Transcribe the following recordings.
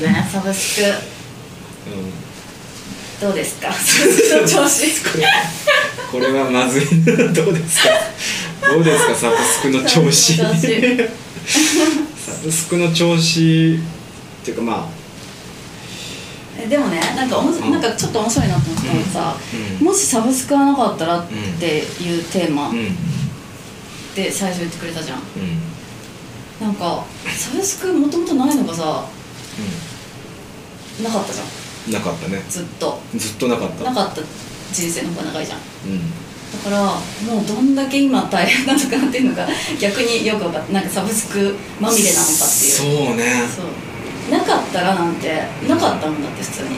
ですね。サブスク。うんどうですか？サブスクの調子。これはまずい。どうですか？どうですか？サブスクの調子。サブスクの調子。っていうかまえでもねなんかおもしうん。なんかちょっと面白いなと思ったのがさ、うん。もしサブスクがなかったらっていうテーマあうん。うんで最初言ってくれたじゃん。なんかサブスクもともとないのがさなかったじゃん。うんなかったね。ずっと。ずっとなかった。なかった人生の方が長いじゃん。うん。だからもうどんだけ今大変なのかなっていうのが逆によく分かったなんかサブスクまみれなのかっていう。そうね。そう。なかったらなんてなかったもんだって普通に。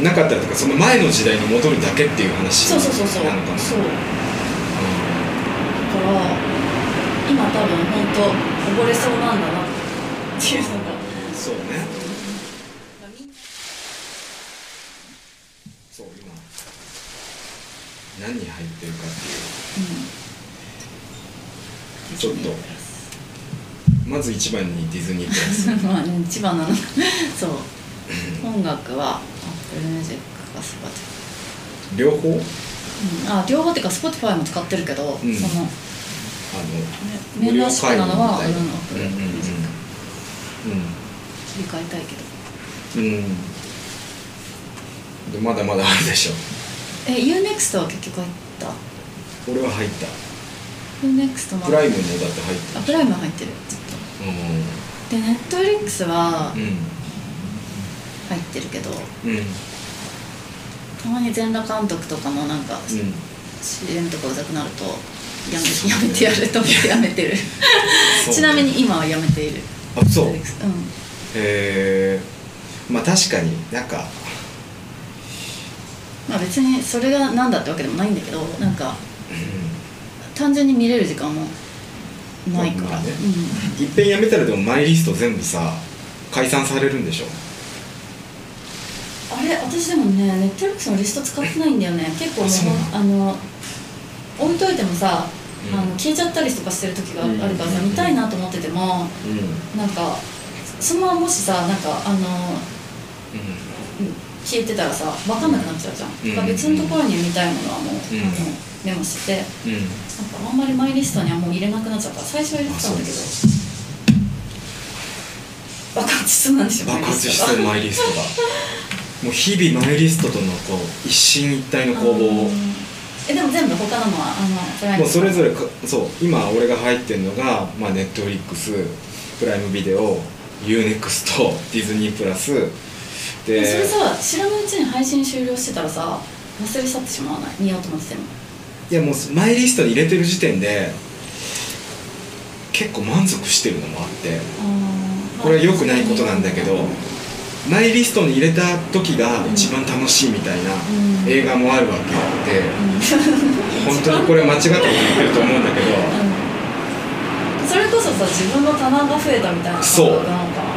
うん。なかったらとかその前の時代に戻るだけっていう話そうそうそうそう。う。だから今多分本当溺れそうなんだなっていうのがうん。そう。ねそう今何に入ってるかってうんちょっというまず一番にディズニープラスまあね一番なのそう音楽は Apple Music か Spotify 両方？うんあ両方っていうか Spotify も使ってるけど、うん。そのあのメメンバーシップな。のはうんうんうんうん切り替えたいけどうん。うん。でまだまだあるでしょ。え UNEXT は結局入った？俺は入った。UNEXT も。プライムもだって入ってるあプライムは入ってる。ずっと。で Netflix はうん。入ってるけど。うん。うんたまに全裸監督とかのなんかうん。CM とかうざくなるとやめやめてやると思ってやめてる。ちなみに今はやめているあそう。うん。へえまあ確かになんか。まあ別にそれが何だってわけでもないんだけどなんか単純に見れる時間もないから、まあね。うん。いっぺんやめたらでもマイリスト全部さ解散されるんでしょ。あれ私でもねネットフリックスのリスト使ってないんだよね。結構もうあの？置いといてもさ、うんあの消えちゃったりとかしてる時があるから見たいなと思っててもうん。なんかそのままもしさなんかあの消えてたらさ分かんなくなっちゃうじゃん、うん。だから別のところに見たいものはもう、うん。あのメモしてなんかあんまりマイリストにはもう入れなくなっちゃった。最初は入れてたんだけど爆発しそうなんでしょ爆発しマイリストがそうマイリストが。もう日々マイリストとのこう一進一退の攻防をえでも全部他のもあのプライムもうそれぞれかそう今俺が入ってるのが、まあ、ネットフリックスプライムビデオ UNEXT ディズニープラスでそれさ知らないうちに配信終了してたらさ忘れ去ってしまわない？見ようと思ってても。いやもうマイリストに入れてる時点で結構満足してるのもあって。これは良くないことなんだけどマイリストに入れた時が一番楽しいみたいなうん。映画もあるわけでうん。本当にこれ間違って言ってると思うんだけど。うん。それこそさ自分の棚が増えたみたいな感そう。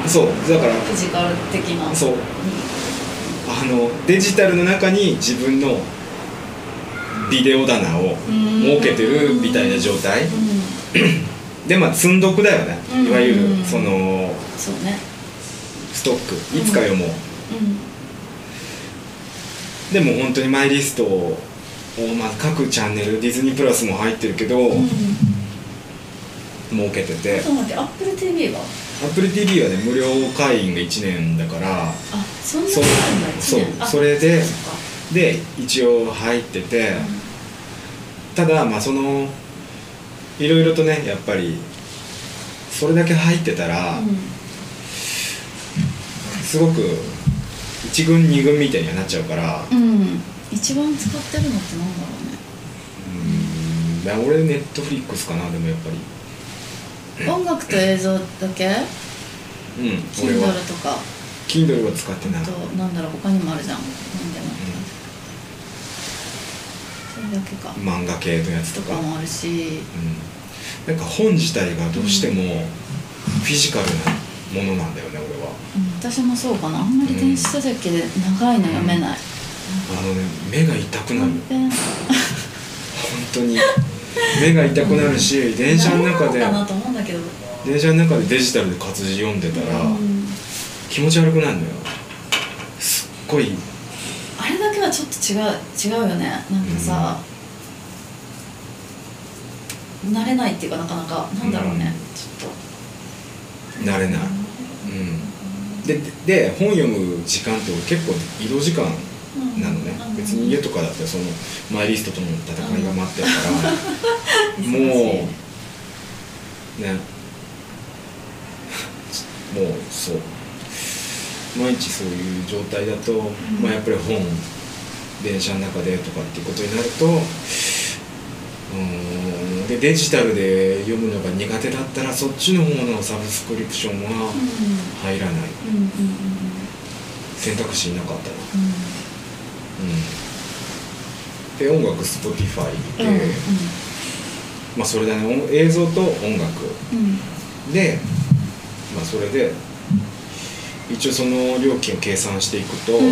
そうだからフィジカル的な。そう。あのデジタルの中に自分のビデオ棚をうん。設けてるみたいな状態。うん。でまあ積んどくだよね。うん。いわゆるうんそのそうね。ストックいつか読もう。うんでも本当にマイリストを、まあ、各チャンネルディズニープラスも入ってるけど、うん設けてて。ちょっと待って AppleTV は？AppleTV はね無料会員が1年だからあそんなにあるんだそうそれでで一応入ってて、ただまあそのいろいろとねやっぱりそれだけ入ってたら、うんすごく1軍2軍みたいにはなっちゃうから。うん、うん、一番使ってるのってなんだろうね。うーん。だ俺ネットフリックスかなでもやっぱり。音楽と映像だけ？うん俺 Kindle はとか。Kindle は使ってない。あとなんだろう他にもあるじゃん。なんでも。それだけか。漫画系のやつとか。とかもあるし。うん、なんか本自体がどうしてもフィジカルなものなんだよね俺は。うん。私もそうかな。あんまり電子書籍で長いの読めない、あのね目が痛くなる。本当に。目が痛くなるし 電車の中で。電車の中でデジタルで活字読んでたら、うん。気持ち悪くなるのよ。すっごい。あれだけはちょっと違う違うよね。なんかさ、慣れないっていうかなかなか。なんだろうね、ちょっ慣れない、うん、でで本読む時間って俺結構移動時間となのね、うん。別に家とかだったらそのマイリストとの戦いが待ってるから、う んもうね。もうそう。毎日そういう状態だと、まあやっぱり本電車の中でとかっていうことになるとうーん。でデジタルで読むのが苦手だったらそっちの方のサブスクリプションは入らない。うんうんうん選択肢なかった。なうん。うん。で音楽 Spotify で、まあそれだね音映像と音楽。うん。でまあそれで一応その料金を計算していくと、うん。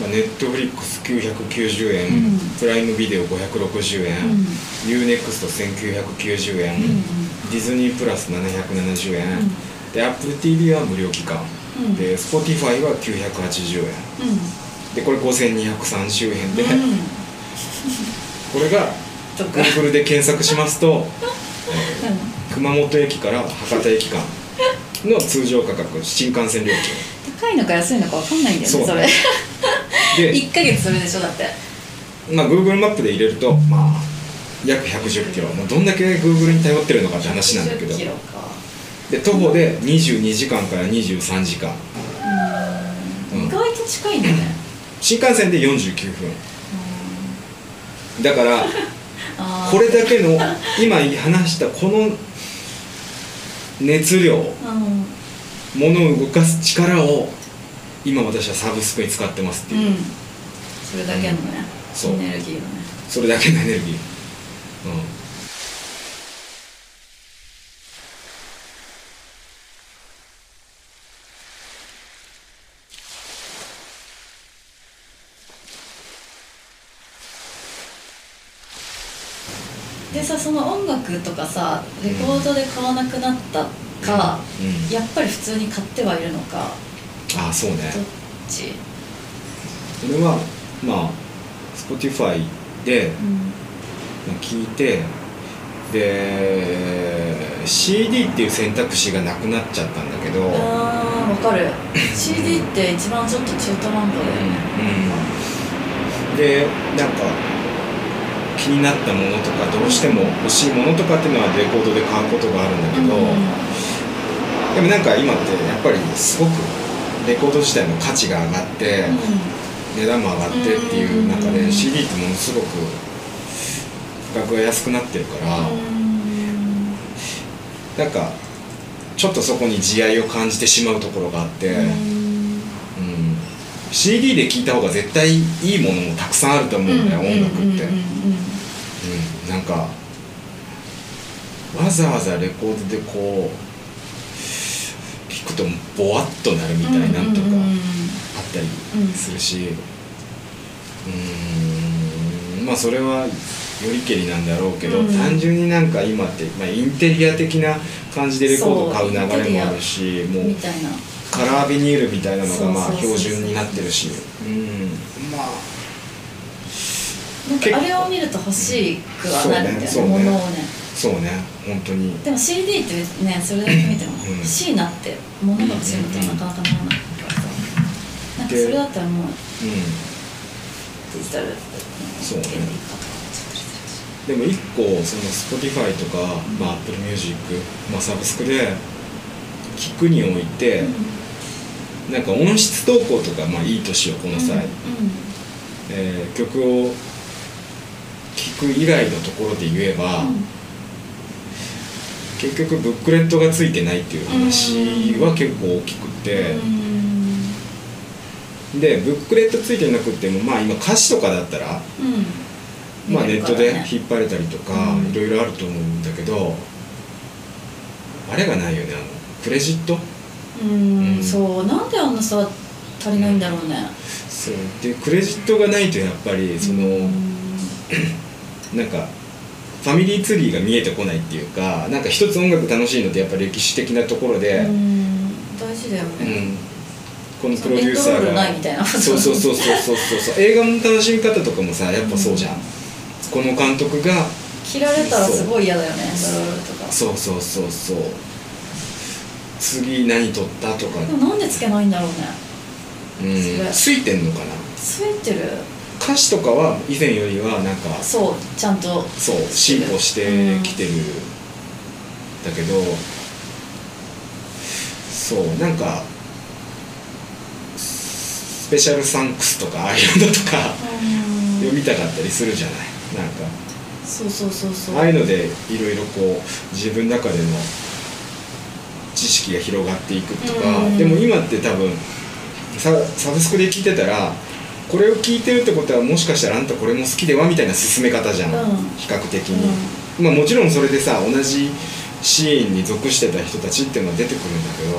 まあ、ネットフリックス990円、うん。プライムビデオ560円、うん。UNEXT1990 円、うんディズニープラス770円、うん。で AppleTV は無料期間、うん。で Spotify は980円。うん。でこれ5230円で、うん。これが Google で検索しますと、えー熊本駅から博多駅間の通常価格新幹線料高いのか安いのかわかんないんだよねそれ。金で、1ヶ月それでしょだって。まあ、Google マップで入れるとまあ約110キロ。もうどんだけ Google に頼ってるのかって話なんだけど。10キロか。で徒歩で22時間から23時間。うん。うん。意外と近いんだね。新幹線で49分。だから これだけの今話したこの熱量うん。物を動かす力を今私はサブスクに使ってますっていう、うん。それだけのねエネルギーのね。それだけのエネルギー、うん、でさその音楽とかさレコードで買わなくなったか、うん。やっぱり普通に買ってはいるのかああそうね。どっち、俺はまあ Spotify で聞いてで CD っていう選択肢がなくなっちゃったんだけど、うんあーわかる。CD って一番ちょっと中途半端だよねうん、でなんか気になったものとかどうしても欲しいものとかっていうのはレコードで買うことがあるんだけど、でもなんか今ってやっぱりすごくレコード自体の価値が上がって、値段も上がってっていう中でうん CD ってものすごく価格が安くなってるから、うんなんかちょっとそこに慈愛を感じてしまうところがあって、CD で聴いた方が絶対いいものもたくさんあると思うんだよ、音楽って、うんうんうん。うんなんかわざわざレコードでこう聴くとボワッとなるみたいなんとかうんうんうん。あったりするしうーんまあそれはよりけりなんだろうけど、うん。単純になんか今って、まあ、インテリア的な感じでレコード買う流れもあるしもうカラービニールみたいなのがまあ標準になってるし。うん。まあ。なんかあれを見ると欲しくはなるんだよねそうね。そうね。物をね。そうね。本当に。でも CD ってねそれだけ見てもうん。欲しいなって物が欲しいのってなかなかならないから。さなんかそれだったらもううん。デジタルのそうね。でも一個その Spotify とか、まあ、Apple Music、まあ、サブスクで聞くにおいて、るしなんか音質投稿とか、まあ、いい年をこの際、えー曲を聴く以外のところで言えば、結局ブックレットがついてないっていう話は結構大きくって、でブックレットついてなくってもまあ今歌詞とかだったら、まあ、ネットで引っ張れたりとかうん。いろいろあると思うんだけどあれがないよねあのクレジット？うん。うん。そう。なんであんなさ足りないんだろうね。そう。でクレジットがないとやっぱりその、うん。なんかフファミリーツリーが見えてこないっていうかなんか一つ音楽楽しいのってやっぱ歴史的なところで、うん。大事だようん。ね、このプロデューサーがないみたいな。そうそうそうそうそう。そ う映画の楽しみ方とかもさやっぱそうじゃん、この監督が切られたらすごい嫌だよねそうそうそうそう次何撮ったとか。でもなんでつけないんだろうね。うん。ついてんのかな。ついてる。歌詞とかは以前よりはなんかそうちゃんとそう進歩してきてる、だけどそうなんかスペシャルサンクスとかああいうのとかうん。読みたかったりするじゃない。なんか。そうそうそうそう。ああいうのでいろいろこう自分の中での知識が広がっていくとか、うん。でも今って多分ササブスクで聞いてたらこれを聞いてるってことはもしかしたらあんたこれも好きではみたいな進め方じゃん、うん。比較的に、まあもちろんそれでさ同じシーンに属してた人たちっていうのは出てくるんだけど、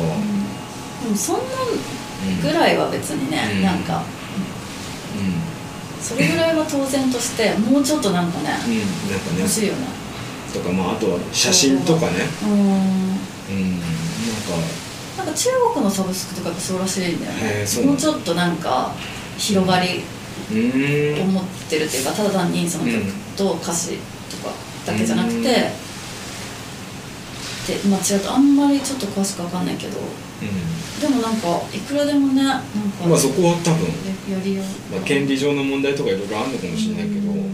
でもそんなうんぐらいは別にね、うん。なんかそれぐらいは当然としてもうちょっとなんかね、うん、うん、なんかね。欲しいよね。とかまああとは写真とかね。うん。うんなんか中国のサブスクとかがそうらしいんだよね。もうちょっとなんか広がりをん。持ってるっていうかただ単にその曲と歌詞とかだけじゃなくて、うん。でまあ違うとあんまりちょっと詳しくわかんないけど。でもなんかいくらでもねなんかうんまあそこは多分、やりよう。まあ、権利上の問題とかいろいろあるのかもしれないけど、うん。やっ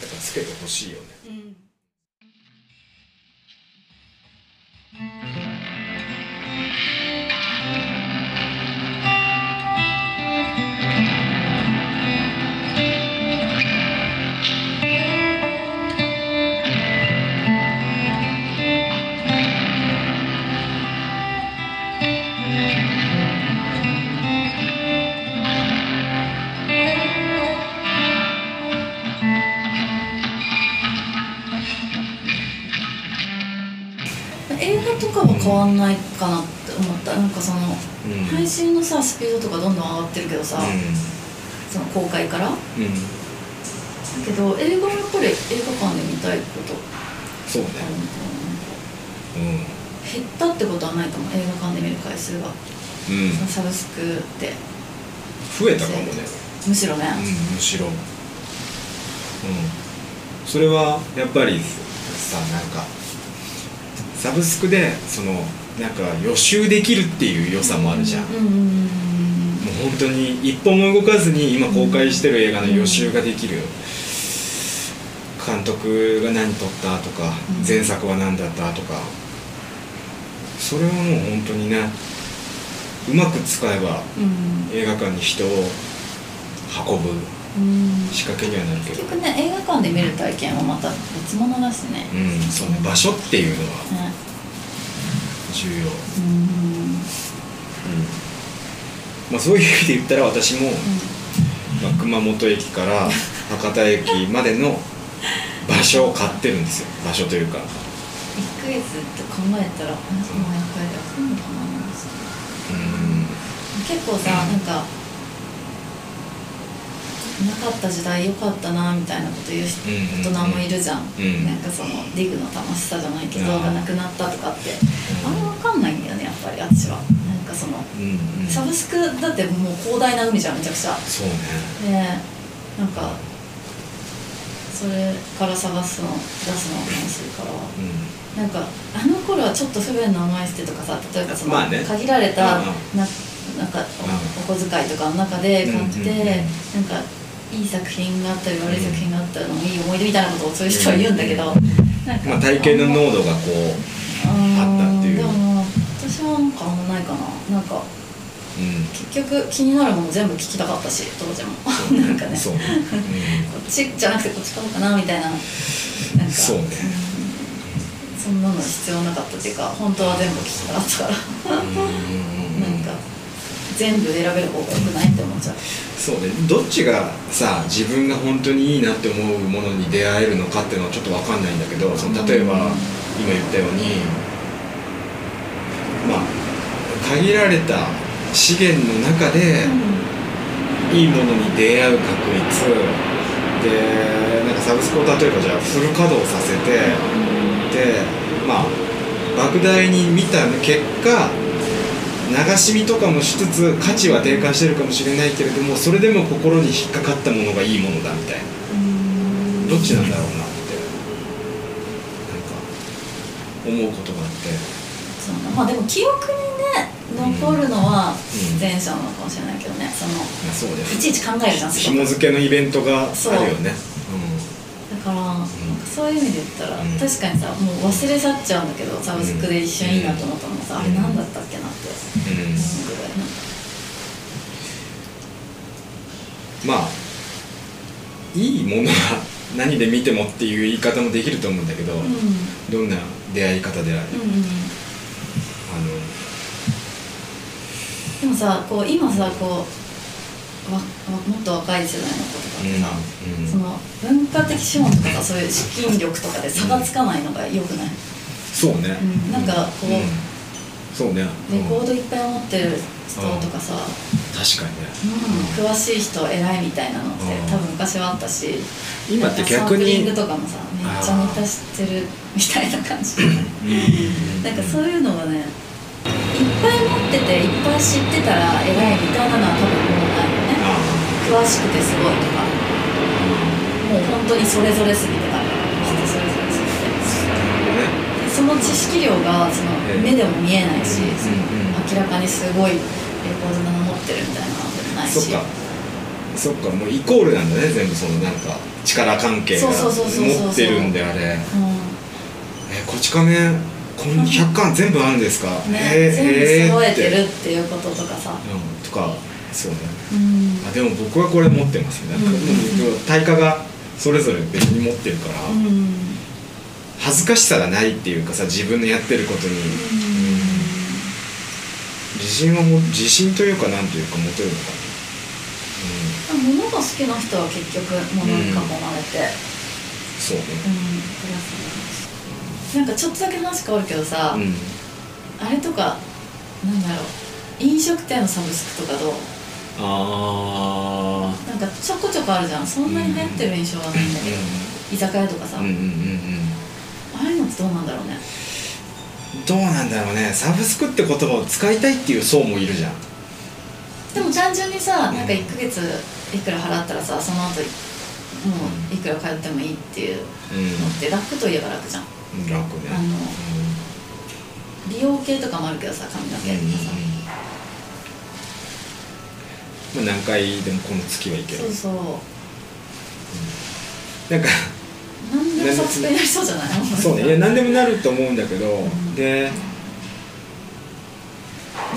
ぱつけてほしいよねは変わんないかなって思った。なんかそのうん。配信のさスピードとかどんどん上がってるけどさ、その公開から。だけど映画はやっぱり映画館で見たいこと。そうね。うん。減ったってことはないと思う映画館で見る回数が。うん。そのサブスクで。増えたかもね。むしろね、うんむしろ。うん。それはやっぱりさなんかサブスクでそのなんか予習できるっていう良さもあるじゃん、もう本当に一歩も動かずに今公開してる映画の予習ができる、監督が何撮ったとか、うん。前作は何だったとか。それはもう本当にねうまく使えばうん。映画館に人を運ぶ。うん仕掛けにはなるけど。結局ね映画館で見る体験はまた別物だしね、うんそうね場所っていうのはね。重要、うん。まあ、そういう意味で言ったら私も、まあ、熊本駅から博多駅までの場所を買ってるんですよ。場所というか。1ヶ月って考えたら何万円くらいで済むのかなうん。結構さなんかなかった時代良かったなみたいなこと言う大人もいるじゃん、ん。なんかそのディグの楽しさじゃないけどがなくなったとかって。うん。あんま分かんないんだよねやっぱり私は。なんかそのうんうん。サブスクだってもう広大な海じゃんめちゃくちゃ。そうね。でなんかそれから探すの出すのは楽しいから。うなんかあの頃はちょっと不便な思いしてとかさ例えばその、限られたうんうん。ななんかおお小遣いとかの中で買って、うんうんうん。なんかいい作品があったり悪い作品があったのもいい思い出みたいなことをそういう人は言うんだけど、まあ体験の濃度がこうあったっていう。でも私はなんかあんまないかな。なんかうん。結局気になるもの全部聞きたかったし当時も。なんかね。そうね、こっちじゃなくてこっち買おうかなみたいな。なんかそうね。ん。そんなの必要なかったっていうか本当は全部聞きたかったから。うんうんうんうん。なんか全部選べる方がよくないって思っちゃう。そうね。どっちがさ自分が本当にいいなって思うものに出会えるのかっていうのはちょっと分かんないんだけどその例えばうん今言ったようにまあ限られた資源の中でいいものに出会う確率でなんかサブスクを例えばじゃあフル稼働させてでまあ莫大に見た結果流し見とかもしつつ価値は低下してるかもしれないけれどもそれでも心に引っかかったものがいいものだみたいな。どっちなんだろうなってなんか思うことがあって。そうね。まあでも記憶にね残るのはうん。前者なのかもしれないけどね。そのまあそうだよいちいち考えるじゃん紐付けのイベントがあるよねそういう意味で言ったら、うん。確かにさもう忘れ去っちゃうんだけどサブスクで一瞬いいなと思ったのがさ、うん。あれ何だったっけなって思うぐらいな。ん。かまあいいものは 何で見てもっていう言い方もできると思うんだけど、うん。どんな出会い方であれ、うんうんでもさこう今さこうわわもっと若い世代の子とか。ってさ、うんうん。その文化的資本とかさそういう資金力とかで差がつかないのがよくない、そうね、うんなんかこううん。そうね。レコーうんドいっぱい持ってる人とかさ、確かにね。うん、詳しい人偉いみたいなのってうん。多分昔はあったし今って逆サンプリンにグとかもさめっちゃネタ知ってるみたいな感じ。うん。なんかそういうのがねいっぱい持ってていっぱい知ってたら偉いみたいなのは多分詳しくてすごいとか。もう本当にそれぞれすぎて人それぞれすぎて。その知識量がそのええ目でも見えないし、明らかにすごいレコード棚持ってるみたいなのでもないし。そっか。そっか。もうイコールなんだね全部そのなんか力関係が持ってるんであれ。うん。えこち亀こん100 巻全部あるんですか、ね、えー。全部えー揃えてるっていうこととかさ、うん、とかそうね。うん。あでも僕はこれ持ってますね、うん。もう対価がそれぞれ別に持ってるから、うん。恥ずかしさがないっていうかさ自分のやってることに、自信はも自信というかなんていうか持てるのか物が好きな人は結局物に囲まれて、な、うん、そうね。うん。なんかちょっとだけ話変わるけどさ、うん。あれとかなんだろう。飲食店のサブスクとかどう？あなんかちょこちょこあるじゃん。そんなに流行ってる印象はないんだけど、居酒屋とかさ、うんうんうん。うんああいうのってどうなんだろうね。どうなんだろうね。サブスクって言葉を使いたいっていう層もいるじゃん。でも単純にさなんか1ヶ月いくら払ったらさその後もういくら通ってもいいっていうのって楽といえば楽じゃん。うん。楽ね。あの美容系とかもあるけどさ髪の毛うんうんうん。とかさ、まあ何回でもこの月はいける。そうそう。なんか何でもサブスクになりそうじゃない？そうね。いや何でもなると思うんだけど、ん。で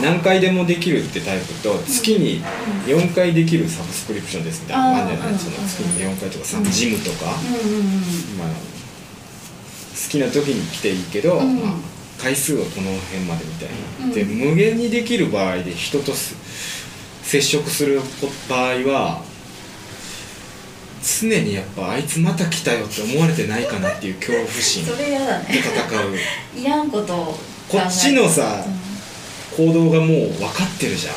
何回でもできるってタイプと月に4回できるサブスクリプションですみたいなのがあるんじゃその月に4回とかさ、うん。ジムとか、うんうんうん。まあ、好きな時に来ていいけど、うん。まあ、回数はこの辺までみたいな、うん。で無限にできる場合で人とす接触する場合は常にやっぱあいつまた来たよって思われてないかなっていう恐怖心 で戦う。いらんことこっちのさ行動がもう分かってるじゃん。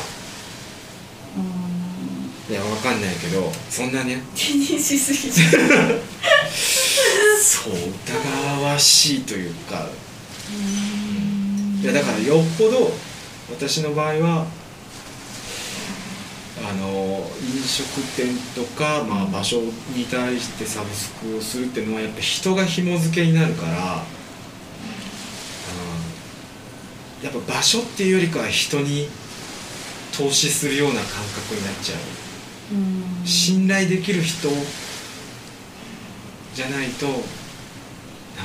うん。うんいや分かんないけどそんなね。気にしすぎちゃうそう疑わしいというか。うん。いやだからよっぽど私の場合はあの飲食店とか、まあ、場所に対してサブスクをするっていうのはやっぱ人が紐付けになるから、うん、やっぱ場所っていうよりかは人に投資するような感覚になっちゃう。うん。信頼できる人じゃないとなん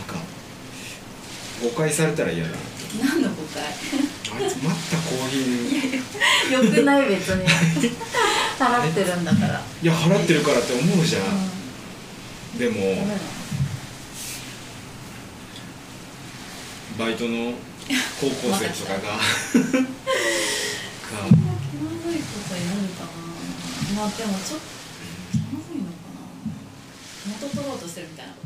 か誤解されたら嫌だな何の誤解？あいつ待ったコーヒー。よくない別に。払ってるんだからいや払ってるからって思うじゃん、うでもんダメだ。バイトの高校生とかが。が。そんな気まずいことになるかな。まあでもちょっと気まずいのかな。元取ろうとしてるみたいなこと